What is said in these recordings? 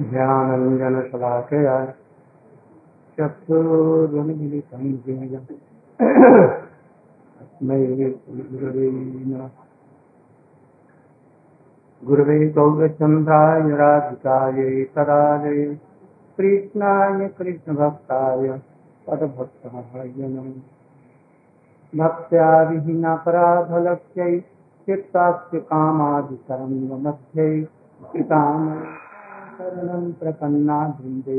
ज्ञानञ्जनशलाकया चक्षुरुन्मिलितं येन गुरवे गौरचन्द्राय राधिकायै तराजये कृष्णाय कृष्णभक्ताय पदभक्तायनम् भक्त्या काम आदि तरंग मध्य शरणं प्रपन्ना वृन्दे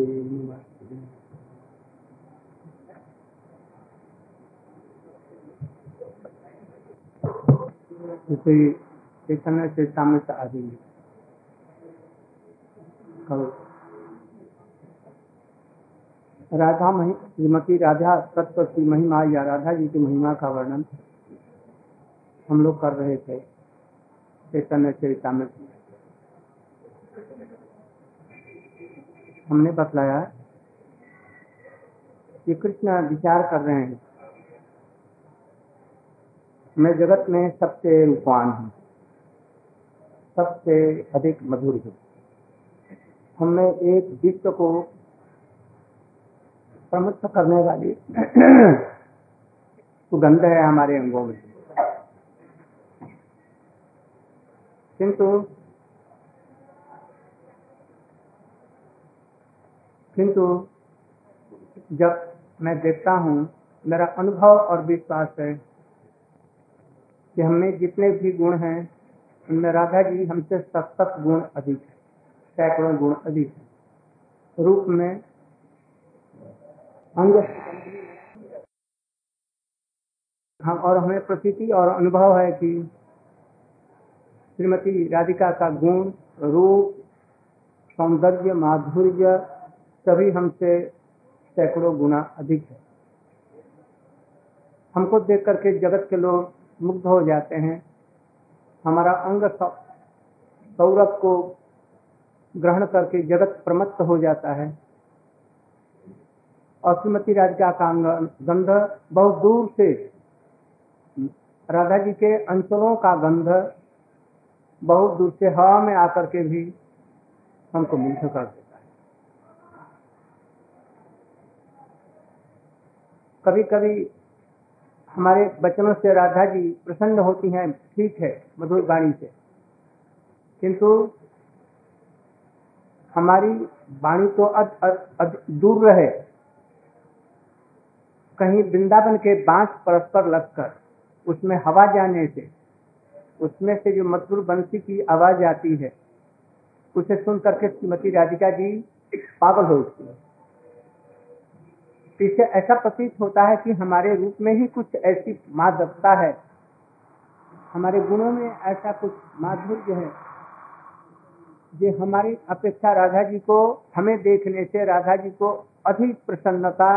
इसे आदि राधा श्रीमती राधा तत्व की महिमा या राधा जी की महिमा का वर्णन हम लोग कर रहे थे चैतन्य चरितमृत हमने बतलाया कि कृष्ण विचार कर रहे हैं मैं जगत में सबसे रूपवान हूँ सबसे अधिक मधुर हूँ हमने एक विश्व को प्रमुख करने वाली सुगंध है हमारे अंगों में किंतु किंतु जब मैं देखता हूँ मेरा अनुभव और विश्वास है कि हमें जितने भी गुण हैं उनमें राधा जी हमसे सतत गुण अधिक है सैकड़ों गुण अधिक है रूप में अंग हम हाँ, और हमें प्रतीति और अनुभव है कि श्रीमती राधिका का गुण रूप सौंदर्य माधुर्य सभी हमसे सैकड़ों गुना अधिक है हमको देख करके जगत के लोग मुग्ध हो जाते हैं हमारा अंग सौरभ को ग्रहण करके जगत प्रमत्त हो जाता है और श्रीमती राधिका का गंध बहुत दूर से राधा जी के अंचलों का गंध बहुत दूर से हवा में आकर के भी हमको मुग्ध कर देता कभी कभी हमारे बचनों से राधा जी प्रसन्न होती हैं ठीक है मधुर वाणी से किंतु हमारी वाणी तो अद, अद, अद दूर रहे कहीं वृंदावन के बांस परस्पर लगकर उसमें हवा जाने से उसमें से जो मधुर बंसी की आवाज आती है उसे सुन करके श्रीमती राधिका जी पागल हो उठती है पीछे तो ऐसा प्रतीत होता है कि हमारे रूप में ही कुछ ऐसी माधवता है हमारे गुणों में ऐसा कुछ माधुर्य है ये हमारी अपेक्षा राधा जी को हमें देखने से राधा जी को अधिक प्रसन्नता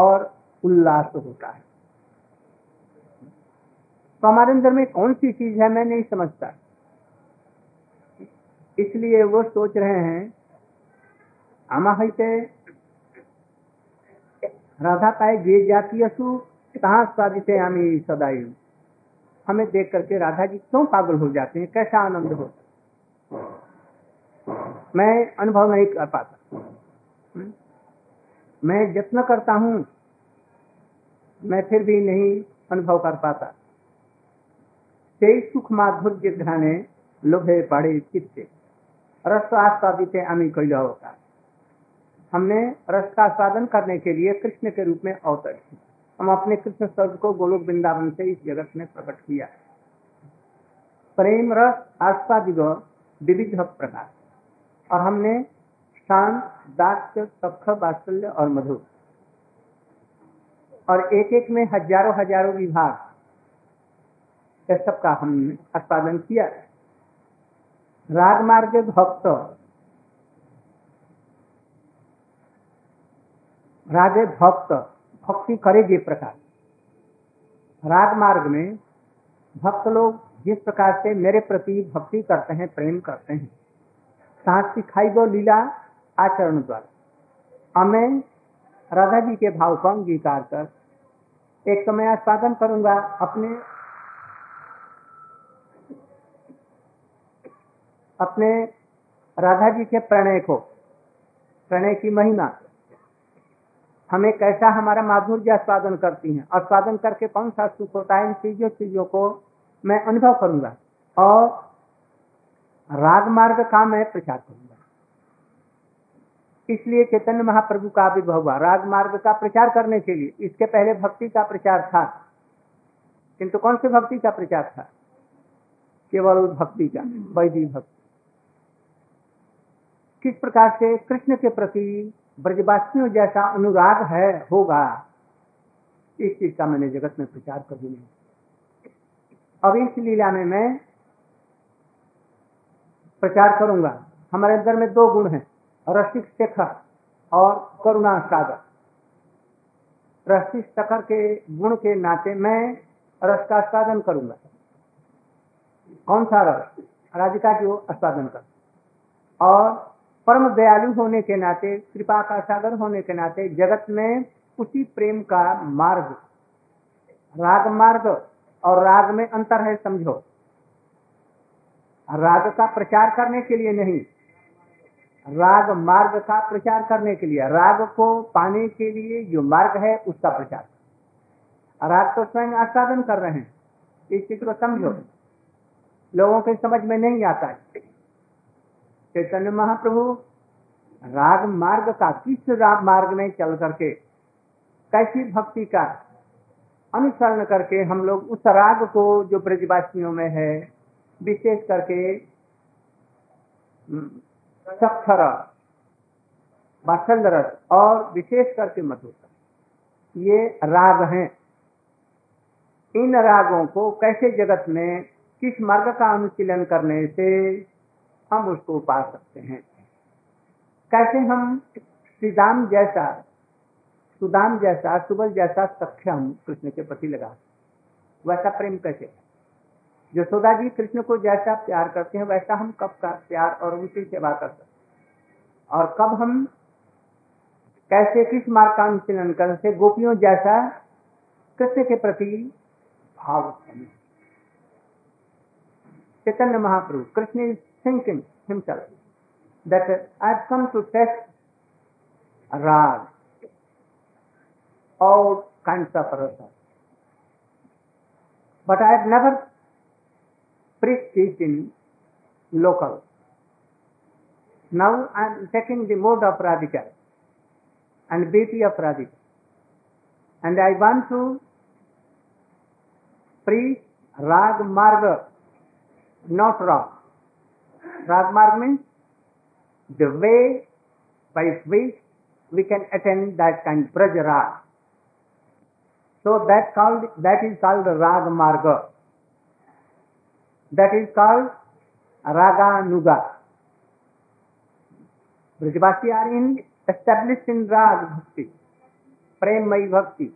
और उल्लास होता है तो हमारे अंदर में कौन सी चीज है मैं नहीं समझता इसलिए वो सोच रहे हैं अमाहिते राधा काय द्वे जातीयसु कहा स्वादितयामी सदायु हमें देख करके राधा जी क्यों पागल हो जाते हैं कैसा आनंद होता मैं अनुभव नहीं कर पाता हम्म? मैं जत्न करता हूं मैं फिर भी नहीं अनुभव कर पाता से सुख माधुर्य घाने लोभे पड़े चित्ते रस्वास्वादित आमी कैल का हमने रस का साधन करने के लिए कृष्ण के रूप में अवतर हम अपने कृष्ण शब्द को गोलोक वृंदावन से इस जगत में प्रकट किया प्रेम रस आस्वादिग विविध प्रकार और हमने शांत दाक्ष सख बात्सल्य और मधुर और एक एक में हजारों हजारों विभाग सबका हमने आस्पादन किया राग मार्ग भक्त राधे भक्त भक्ति करे जे प्रकार राग मार्ग में भक्त लोग जिस प्रकार से मेरे प्रति भक्ति करते हैं प्रेम करते हैं सांस सिखाई गो लीला आचरण द्वारा हमें राधा जी के भाव को अंगीकार कर एक समय स्वागत करूंगा अपने अपने राधा जी के प्रणय को प्रणय की महिमा हमें कैसा हमारा माधुर्य आस्वादन करती है आस्वादन करके कौन सा सुख होता है इन चीजों चीजों को मैं अनुभव करूंगा और राग मार्ग का मैं प्रचार करूंगा इसलिए चैतन्य महाप्रभु का आविर्भाव हुआ राग मार्ग का प्रचार करने के लिए इसके पहले भक्ति का प्रचार था किंतु कौन से भक्ति का प्रचार था केवल भक्ति का वैदिक भक्ति किस प्रकार से कृष्ण के प्रति ब्रजवासियों जैसा अनुराग है होगा इस चीज का मैंने जगत में प्रचार कर नहीं अब इस लीला में मैं प्रचार करूंगा हमारे अंदर में दो गुण हैं रसिक शेखर और करुणा सागर रसिक शेखर के गुण के नाते मैं रस का स्वादन करूंगा कौन सा रस राधिका की वो स्वादन कर और परम दयालु होने के नाते कृपा का सागर होने के नाते जगत में उसी प्रेम का मार्ग राग मार्ग और राग में अंतर है समझो राग का प्रचार करने के लिए नहीं राग मार्ग का प्रचार करने के लिए राग को पाने के लिए जो मार्ग है उसका प्रचार राग तो स्वयं आस्वादन कर रहे हैं इस चीज को समझो लोगों के समझ में नहीं आता है चैतन्य महाप्रभु राग मार्ग का किस राग मार्ग में चल करके कैसी भक्ति का अनुसरण करके हम लोग उस राग को जो ब्रजवासियों में है विशेष करके हम्म, सक्षर रस और विशेष करके मधु ये राग हैं इन रागों को कैसे जगत में किस मार्ग का अनुशीलन करने से हम उसको पा सकते हैं कैसे हम श्रीदाम जैसा सुदाम जैसा सुबल जैसा सक्षम कृष्ण के प्रति लगा वैसा प्रेम कैसे यशोदा जी कृष्ण को जैसा प्यार करते हैं वैसा हम कब का प्यार और उनकी सेवा कर सकते और कब हम कैसे किस मार्ग का अनुशीलन कर सकते गोपियों जैसा कृष्ण के प्रति भाव Chaitanya Mahaprabhu Krishna thinking himself that uh, I've come to test rag, all kinds of rasa. But I've never preached in local. Now I'm taking the mode of Radhika and beauty of Radhika. And I want to preach Rag Marga, not Rag. Rajmarg में the way by which we can attend that kind Braj raga so that called that is called raga marga that is called रागानुगा Brajwasi are in establish in raga bhakti premayi bhakti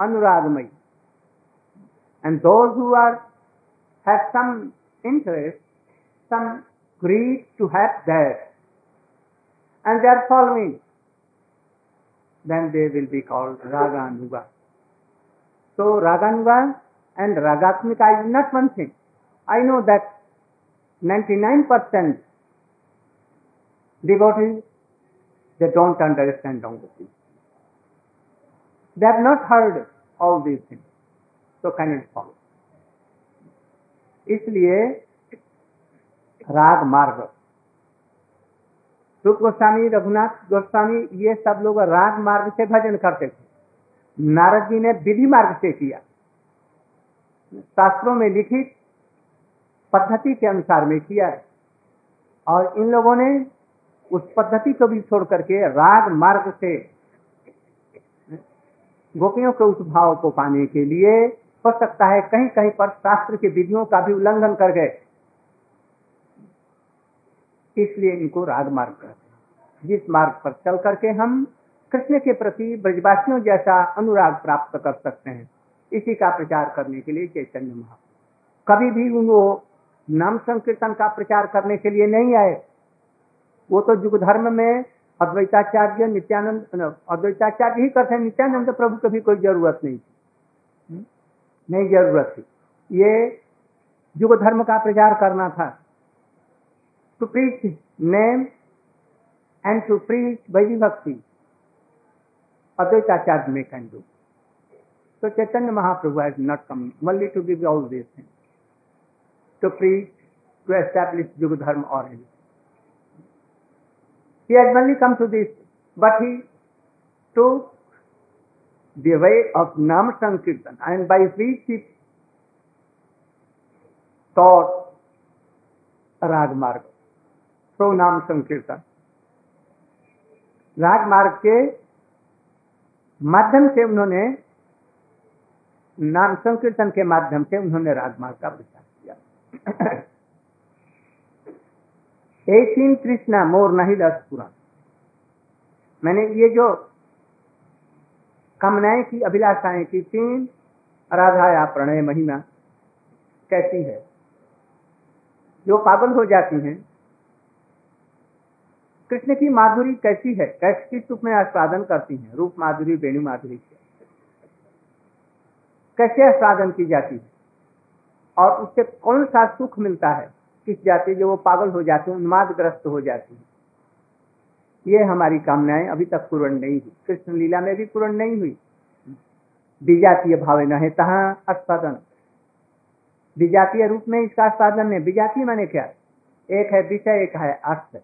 anuragamayi and those who are have some interest some greed to have that, and they are following, then they will be called Raganuga. So Raganuga and Ragatmika is not one thing. I know that 99% devotees, they don't understand all the things. They have not heard all these things. So cannot follow. इसलिए राग मार्ग रूप गोस्वामी रघुनाथ गोस्वामी ये सब लोग राग मार्ग से भजन करते थे नारद जी ने विधि मार्ग से किया शास्त्रों में लिखित पद्धति के अनुसार में किया है और इन लोगों ने उस पद्धति को भी छोड़ करके राग मार्ग से गोपियों के उस भाव को पाने के लिए हो सकता है कहीं कहीं पर शास्त्र की विधियों का भी उल्लंघन कर गए इसलिए इनको राग मार्ग कहते हैं जिस मार्ग पर चल करके हम कृष्ण के प्रति ब्रजवासियों जैसा अनुराग प्राप्त कर सकते हैं इसी का प्रचार करने के लिए चैतन्य महाप्रभु कभी भी वो नाम संकीर्तन का प्रचार करने के लिए नहीं आए वो तो युग धर्म में अद्वैताचार्य नित्यानंद अद्वैताचार्य ही करते हैं नित्यानंद प्रभु को भी कोई जरूरत नहीं थी नहीं जरूरत थी ये युग धर्म का प्रचार करना था to preach His name and to preach Vaidivakti. Advaita Acharya can do. So Chaitanya Mahaprabhu has not come only to give all these things, to preach, to establish Yuga Dharma or anything. He has only come to this, but he took the way of Nam Sankirtan and by which he taught Ragmarga. सौ नाम संकीर्तन राग मार्ग के माध्यम से उन्होंने नाम संकीर्तन के माध्यम से उन्होंने राग मार्ग का विचार किया एटीन कृष्णा मोर नहीं दस पुराण मैंने ये जो कामनाएं की अभिलाषाएं की तीन राधा या प्रणय महिमा कैसी है जो पागल हो जाती हैं कृष्ण की माधुरी कैसी है कैसे किस रूप में आस्वादन करती है रूप माधुरी वेणु माधुरी कैसे आस्वादन की जाती है और उससे कौन सा सुख मिलता है किस जाति जो वो पागल हो जाते हैं उन्मादग्रस्त हो जाती है ये हमारी कामनाएं अभी तक पूर्ण नहीं हुई कृष्ण लीला में भी पूर्ण नहीं हुई विजातीय भावे न है तहा आस्वादन विजातीय रूप में इसका आस्वादन है विजातीय माने क्या एक है विषय एक है अर्थ है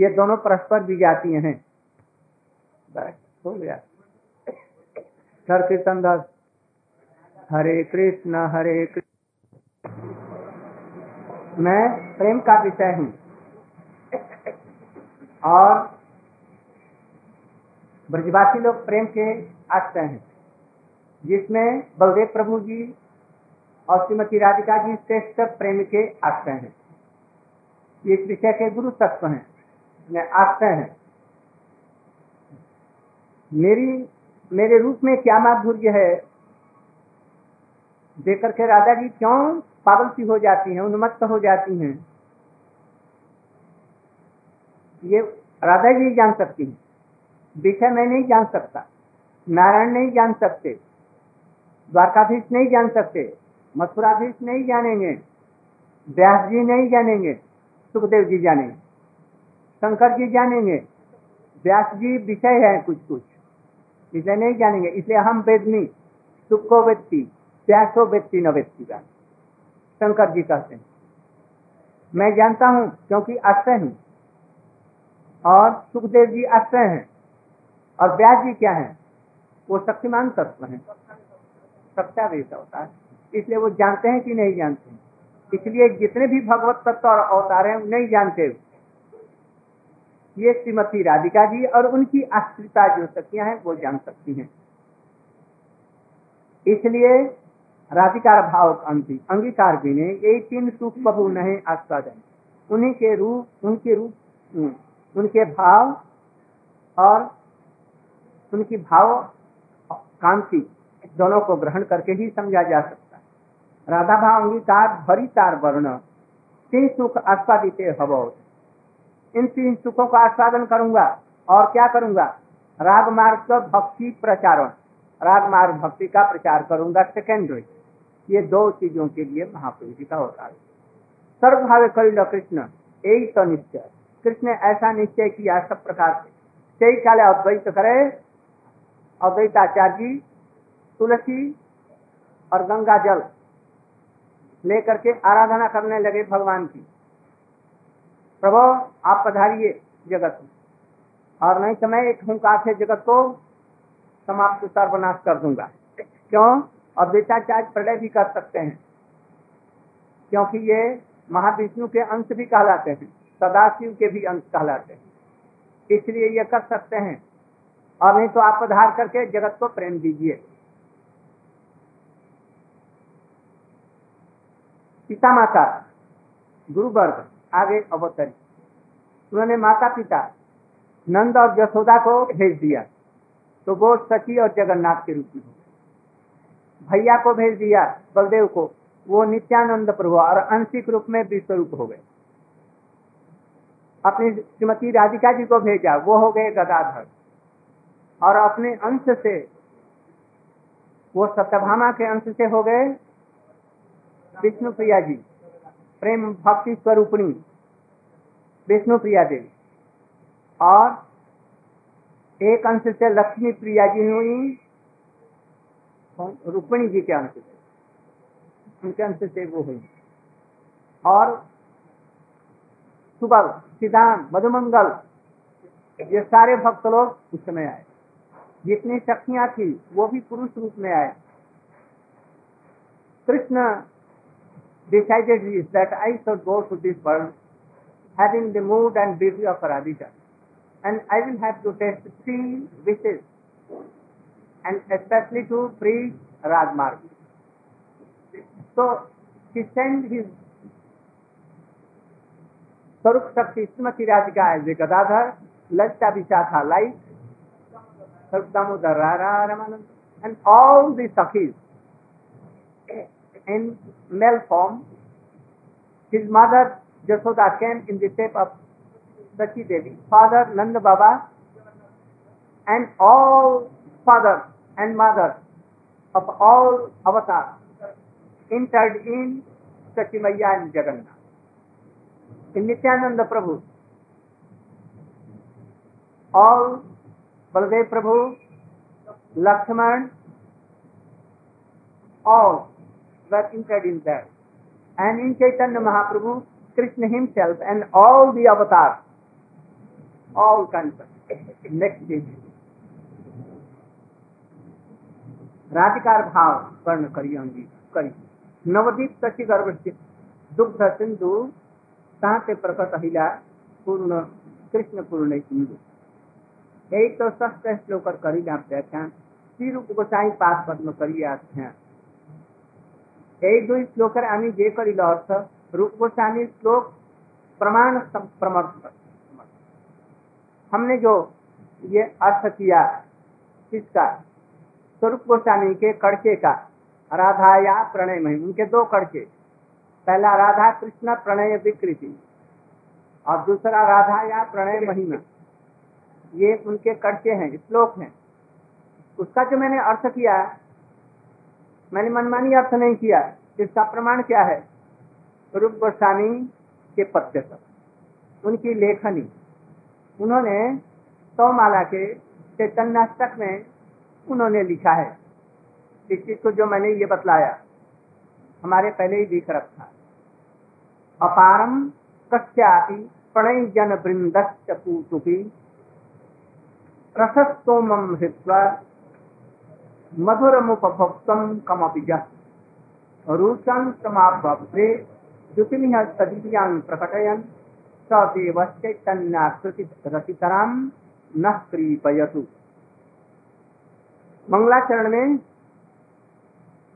ये दोनों परस्पर विजातीय हैं है सर कीर्तन दास हरे कृष्ण हरे कृष्ण मैं प्रेम का विषय हूँ और ब्रजवासी लोग प्रेम के आश्रय हैं जिसमें बलदेव प्रभु जी और श्रीमती राधिका जी श्रेष्ठ प्रेम के आश्रय हैं इस विषय के गुरु तत्व हैं मैं आपका है मेरी मेरे रूप में क्या माधुर्य है देखकर के राधा जी क्यों पागल सी हो जाती हैं उन्मत्त हो जाती हैं ये राधा जी जान सकती है विषय मैं नहीं जान सकता नारायण नहीं जान सकते द्वारकाधीश नहीं जान सकते मथुराधीश नहीं जानेंगे व्यास जी नहीं जानेंगे सुखदेव जी जानेंगे शंकर जी जानेंगे व्यास जी विषय है कुछ कुछ इसलिए नहीं जानेंगे इसलिए हम वेदनी सुखो व्यक्ति प्यासो व्यक्ति न व्यक्ति का शंकर जी कहते हैं मैं जानता हूं क्योंकि आश्रय हूं और सुखदेव जी आश्रय हैं और व्यास जी क्या है वो शक्तिमान तत्व हैं सत्या वेद होता है इसलिए वो जानते हैं कि नहीं जानते इसलिए जितने भी भगवत तत्व और अवतार हैं नहीं जानते ये श्रीमती राधिका जी और उनकी अस्थिरता जो सखियां हैं वो जान सकती हैं इसलिए राधिकार भाव अंगीकार भी ने यही तीन सुख बहु नहीं आस्वादन उन्हीं के रूप उनके रूप हम्म, उनके भाव और उनकी भाव कांति दोनों को ग्रहण करके ही समझा जा सकता है राधा भाव अंगीकार भरी तार वर्ण तीन सुख आस्वादित हवा इन तीन सुखों का आस्वादन करूंगा और क्या करूंगा राग मार्ग का भक्ति प्रचारण राग मार्ग भक्ति का प्रचार करूंगा सेकेंडरी ये दो चीजों के लिए महाप्रभु जी का होता अवतार सर्वभावे करिल कृष्ण यही तो निश्चय कृष्ण ऐसा निश्चय किया सब प्रकार से कई काले अद्वैत करे अद्वैत आचार्य तुलसी और गंगा जल लेकर के आराधना करने लगे भगवान की प्रभो आप पधारिए जगत में और नहीं तो मैं एक हूं से जगत को समाप्त सर्वनाश कर दूंगा क्यों और अद्वैताचार्य प्रलय भी कर सकते हैं क्योंकि ये महाविष्णु के अंश भी कहलाते हैं सदाशिव के भी अंश कहलाते हैं इसलिए ये कर सकते हैं और नहीं तो आप आधार करके जगत को प्रेम दीजिए पिता माता गुरुवर्ग आगे अवतरी उन्होंने माता पिता नंद और यशोदा को भेज दिया तो वो सखी और जगन्नाथ के रूप में भैया को भेज दिया बलदेव को वो नित्यानंद प्रभु और अंशिक रूप में विश्व रूप हो गए अपनी श्रीमती राधिका जी को भेजा वो हो गए गदाधर और अपने अंश से वो सत्यभामा के अंश से हो गए विष्णु प्रिया जी प्रेम भक्ति स्वरूपणी विष्णु प्रिया देवी और एक अंश से लक्ष्मी प्रिया जी हुई रुक्मणी जी के अंश से उनके अंश से वो हुई और सुबह सिद्धांत मधुमंगल ये सारे भक्त लोग उस समय आए जितनी शक्तियां थी वो भी पुरुष रूप में आए Krishna decided is that I should go to this world having the mood and beauty of Radhika. And I will have to test three wishes and especially to preach Rajmarg. So he sent his Saruk Shakti Srimati Radhika as a Gadadhar, Lasta Vishatha like Saruk Damodar Rara Ramanand and all the Sakhis in male form. His mother Jasoda came in the shape of Sati Devi, father Nanda Baba, and all father and mother of all avatars entered in Maya and Jagannath. In Nityananda Prabhu, all Baladev Prabhu, Lakshman, all were entered in that. And in Chaitanya Mahaprabhu, Krishna himself and all the avatars, all kinds of Next stage. राधिकार भाव कर्ण करिए अंगी करी नवदीप शशि गर्भ दुग्ध सिंधु साते प्रकट अहिला पूर्ण कृष्ण पूर्ण सिंधु एक तो सस्ते श्लोकर करी जाते व्याख्यान श्री रूप गोसाई पाठ पद्म करी हैं एक दोन श्लोकर आम्ही जे करिलो अर्थ रूप गोस्वामी श्लोक प्रमाण हमने जो ये अर्थ किया किसका स्वरूप गोस्वामी के कड़के का राधा या प्रणय में उनके दो कड़के पहला राधा कृष्ण प्रणय विकृति और दूसरा राधा या प्रणय महिमा ये उनके कड़के हैं श्लोक हैं उसका जो मैंने अर्थ किया मैंने मनमानी अर्थ नहीं किया इसका प्रमाण क्या है रूप गोस्वामी के पत्ते पर उनकी लेखनी उन्होंने सौमाला तो के चैतन्याष्टक में उन्होंने लिखा है इस चीज को जो मैंने ये बतलाया हमारे पहले ही दिख रखा अपारम कस्यापि प्रणय जन वृंदी रसस्तोम हृत्वा मधुरमुपभोक्तम कमपिज रुचन समाभक्ते मंगलाचरण में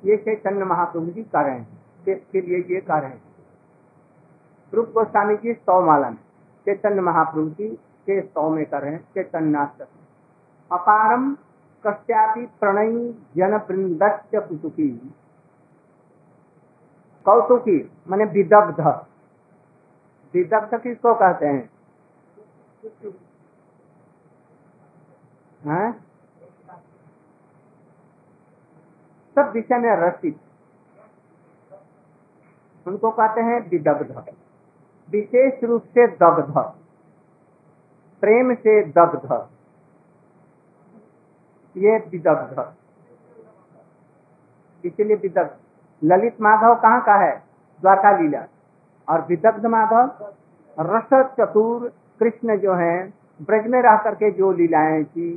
ये चैतन्य महाप्रभु जी कार्य हैं के लिए ये कार्य है रूप गोस्वामी जी सौ माला में चैतन्य महाप्रभु जी के सौ में कर रहे हैं चैतन्याष्टमी अपारम कस्यापि प्रणय जन वृंदस्य कुतुकी कौतुकी माने विदग्ध विदग्ध किसको कहते हैं हाँ? सब विषय में रसिक उनको कहते हैं विदग्ध विशेष रूप से दग्ध प्रेम से दग्ध ये विदग्ध इसलिए विदग्ध ललित माधव कहाँ का है द्वारका लीला और विदग्ध माधव रस चतुर कृष्ण जो है ब्रज में रह करके जो लीलाएं की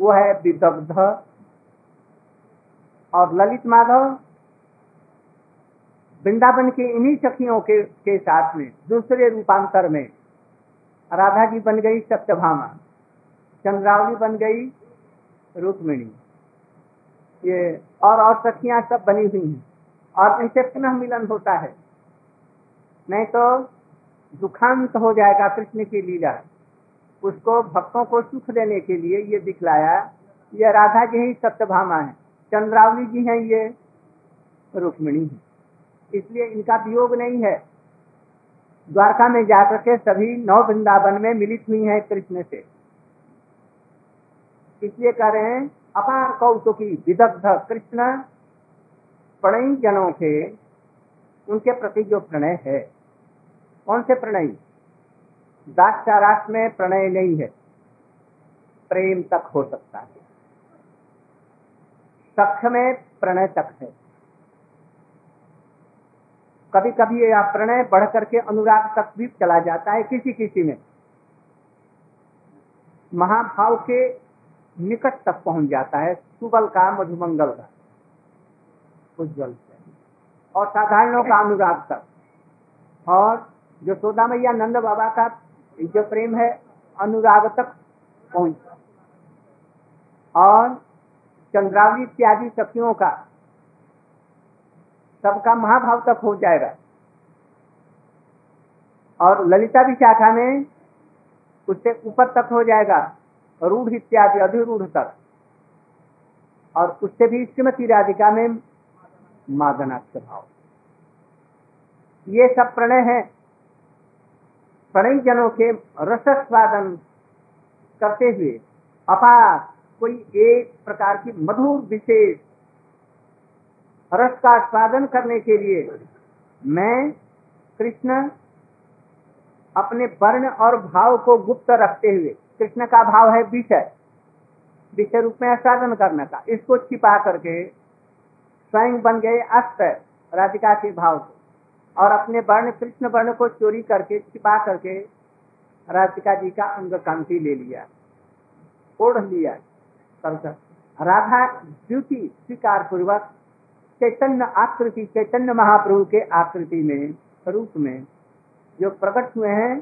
वो है विदग्ध और ललित माधव वृंदावन की इन्हीं सखियों के, के साथ में दूसरे रूपांतर में राधा जी बन गई सत्यभामा चंद्रावली बन गई रुक्मिणी ये और और सखियां सब बनी हुई हैं और इनसे पुनः मिलन होता है नहीं तो दुखांत हो जाएगा कृष्ण की लीला उसको भक्तों को सुख देने के लिए ये दिखलाया ये राधा जी ही सत्यभामा है चंद्रावली जी हैं ये रुक्मिणी है इसलिए इनका वियोग नहीं है द्वारका में जाकर के सभी नौ वृंदावन में मिलित हुई हैं कृष्ण से इसलिए कह रहे हैं अपार कौतुकी विदग्ध कृष्ण प्रणयी जनों के उनके प्रति जो प्रणय है कौन से प्रणयी दाक्षाराष्ट्र में प्रणय नहीं है प्रेम तक हो सकता है सख्त में प्रणय तक है कभी कभी यह प्रणय बढ़ करके अनुराग तक भी चला जाता है किसी किसी में महाभाव के निकट तक पहुंच जाता है सुबल का मधुमंगल का उज्जवल और साधारणों का अनुराग तक और जो सोदा मैया नंद बाबा का जो प्रेम है अनुराग तक पहुंच और चंद्रावली इत्यादि शक्तियों का सबका महाभाव तक हो जाएगा और ललिता भी शाखा में उससे ऊपर तक हो जाएगा रूढ़ इत्यादि तक और उससे भी श्रीमती राधिका में मादना स्वभाव ये सब प्रणय है प्रणय जनों के रस स्वादन करते हुए अपार कोई एक प्रकार की मधुर विशेष रस का स्वादन करने के लिए मैं कृष्ण अपने वर्ण और भाव को गुप्त रखते हुए कृष्ण का भाव है विषय विषय रूप में साधन करने का इसको छिपा करके स्वयं बन गए अस्त राधिका के भाव से और अपने वर्ण कृष्ण वर्ण को चोरी करके छिपा करके राधिका जी का अंग कांति ले लिया ओढ़ लिया राधा ज्योति स्वीकार पूर्वक चैतन्य आकृति चैतन्य महाप्रभु के आकृति में रूप में जो प्रकट हुए हैं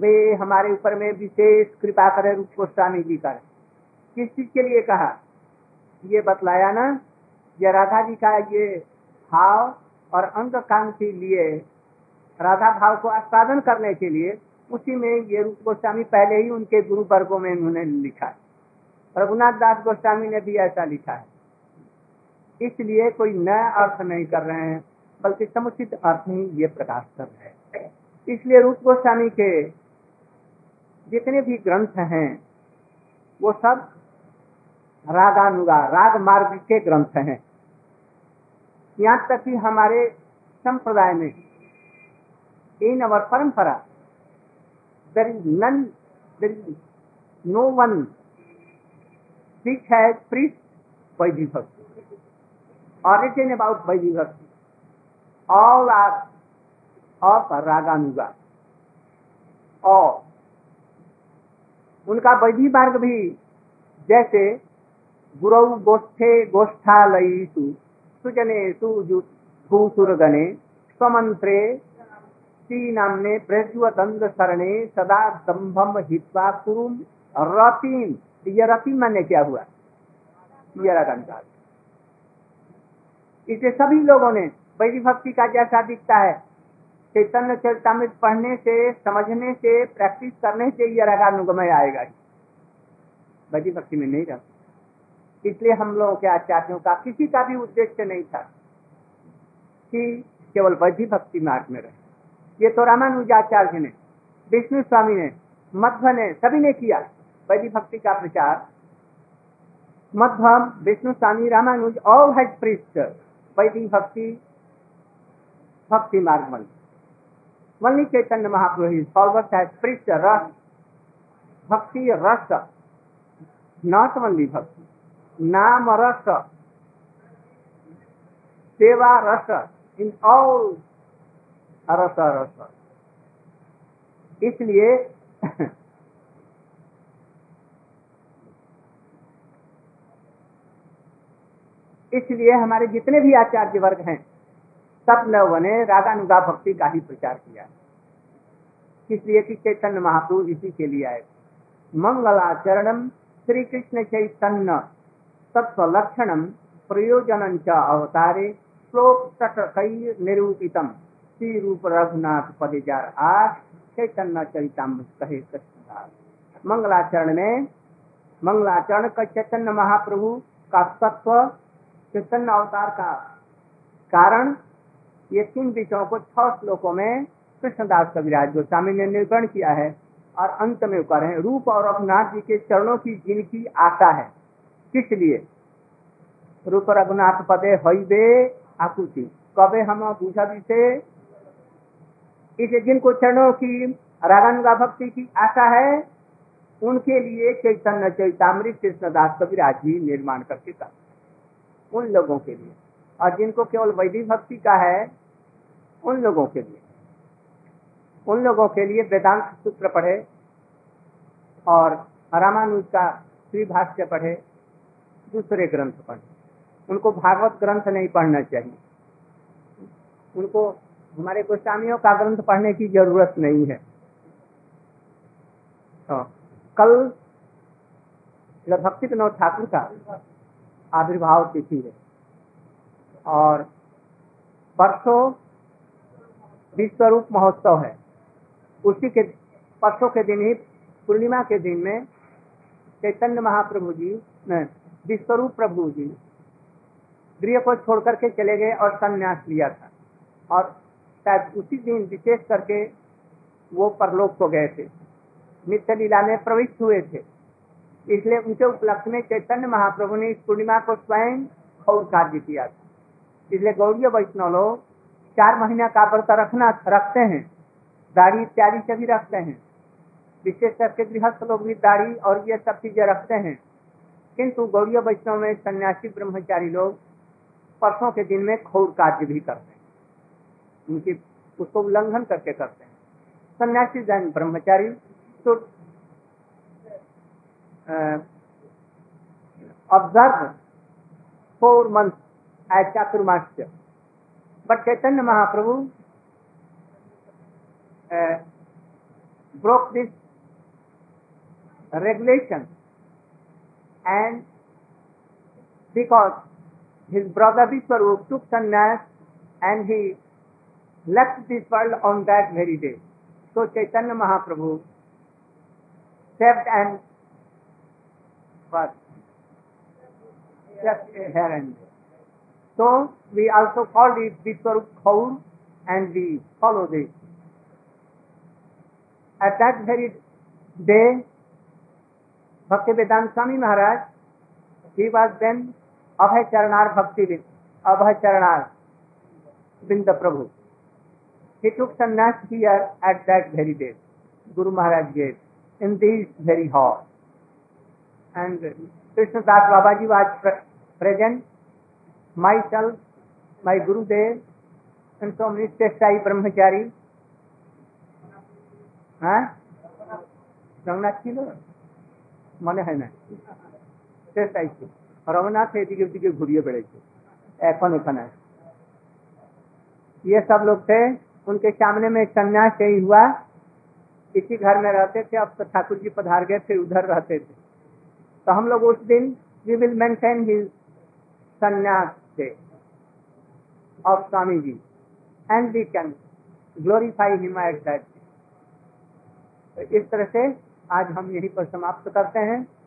वे हमारे ऊपर में विशेष कृपा करे रूप गोस्वामी जी कर किस चीज के लिए कहा ये बतलाया ना ये राधा जी का ये भाव और अंग कांग के लिए राधा भाव को आस्वादन करने के लिए उसी में ये रूप गोस्वामी पहले ही उनके गुरु वर्गो में उन्होंने लिखा रघुनाथ दास गोस्वामी ने भी ऐसा लिखा है इसलिए कोई नया अर्थ नहीं कर रहे हैं बल्कि समुचित अर्थ ही ये प्रकाश कर रहे हैं इसलिए रूप गोस्वामी के जितने भी ग्रंथ हैं वो सब रागानुगा राग मार्ग के ग्रंथ हैं यहां तक कि हमारे संप्रदाय में in our parampara there is none there is no one Sikh है प्रीच वैधि भक्ति और written about vaidhi bhakti all are of Raganuga और उनका वैधि मार्ग भी जैसे गुरु गोष्ठे सुजने गोष्ठालयीषु सुजनेषु भूसुरगणे स्वमन्त्रे श्रीनाम्ने प्रज्वतंद शरणे सदा दम्भम हित्वा कुरुम रतिम ये रतिम मैंने क्या हुआ ये रकंकार सभी लोगों ने वैधि भक्ति का जैसा दिखता है चैतन्य चरितमृत पढ़ने से समझने से प्रैक्टिस करने से ये अनुगमय आएगा भजी भक्ति में नहीं रहता इसलिए हम लोगों के आचार्यों का किसी का भी उद्देश्य नहीं था कि केवल वैधि भक्ति मार्ग में रहे ये तो रामानुजाचार्य ने विष्णु स्वामी ने मध्व ने सभी ने किया वैधि भक्ति का प्रचार मध्व विष्णु स्वामी रामानुज और हेड प्रिस्ट वैदिक bhakti bhakti marga mantra only Chaitanya Mahaprabhu is followers has priest rasa bhakti rasa not only bhakti nama रस सेवा रस इन ऑल रस रस इसलिए इसलिए हमारे जितने भी आचार्य वर्ग हैं सब लोगों ने रागानुगा भक्ति का ही प्रचार किया इसलिए कि चैतन्य महाप्रभु इसी के लिए आए मंगलाचरण श्री कृष्ण चैतन्य तत्व लक्षण प्रयोजन च अवतारे श्लोक कई निरूपित श्री रूप रघुनाथ जार आठ चैतन्य चरितम कहे कृष्णदास मंगलाचरण में मंगलाचरण का चैतन्य महाप्रभु का तत्व चैतन्य अवतार का कारण ये तीन विषयों को छह श्लोकों में कृष्णदास कविराज गोस्वामी ने निर्गण किया है और अंत में कह रहे हैं रूप और रघुनाथ जी के चरणों की जिनकी आशा है किस लिए रूप रघुनाथ पदे हईबे आकुति कबे हम पूछा से इसे जिनको चरणों की रागानुगा भक्ति की आशा है उनके लिए चैतन्य चैतामृत कृष्णदास कविराज जी निर्माण करके कर उन लोगों के लिए और जिनको केवल वैदिक भक्ति का है उन लोगों के लिए उन लोगों के लिए वेदांत सूत्र पढ़े और रामानुज का श्रीभाष्य पढ़े दूसरे ग्रंथ पढ़े उनको भागवत ग्रंथ नहीं पढ़ना चाहिए उनको हमारे गोस्वामियों का ग्रंथ पढ़ने की जरूरत नहीं है तो कल भक्ति विनोद ठाकुर का आविर्भाव तिथि है और परसों विश्वरूप महोत्सव है उसी के परसों के दिन ही पूर्णिमा के दिन में चैतन्य महाप्रभु जी विश्वरूप प्रभु जी गृह को छोड़ करके चले गए और संन्यास लिया था और शायद उसी दिन विशेष करके वो परलोक को गए थे नित्य लीला में प्रविष्ट हुए थे इसलिए उनके उपलक्ष्य में चैतन्य महाप्रभु ने इस पूर्णिमा को स्वयं खौर कार्य किया था इसलिए गौरी वैष्णव लोग चार महीना का व्रत रखना रखते हैं दाढ़ी इत्यादि से भी रखते हैं विशेष करके गृहस्थ लोग भी दाढ़ी और ये सब चीजें रखते हैं किंतु गौरी वैष्णव में सन्यासी ब्रह्मचारी लोग परसों के दिन में खोर कार्य भी करते हैं उनकी उसको उल्लंघन करके करते हैं sannyasi Jain brahmachari to observe four month at chaturmasya But Chaitanya Mahaprabhu uh, broke this regulation, and because his brother Vishwaroop took sannyas and he left this world on that very day. So Chaitanya Mahaprabhu saved and was just here and there. So we also call it Vipar Khaur and we follow this. At that very day, Bhaktivedanta Swami Maharaj, he was then Abhay Charanar Bhakti Bhaktivid, Abhay Charanar, Binda Prabhu. He took sannyas here at that very day. Guru Maharaj gave in this very hall. And Krishna Krishnadas Babaji was pre- present myself, my Guru Dev, and so many Sai Brahmachari. হ্যাঁ রঘুনাথ ছিল মনে হয় না চেষ্টাই ছিল রঘুনাথ এদিকে ওদিকে ঘুরিয়ে বেড়েছে এখন এখানে ये सब लोग थे उनके सामने में संन्यास यही हुआ इसी घर में रहते थे अब तो ठाकुर जी पधार गए फिर उधर रहते थे तो हम लोग उस दिन we will maintain his sannyasa day of Swamiji and we can glorify him at that day. तो इस तरह से आज हम यहीं पर समाप्त करते हैं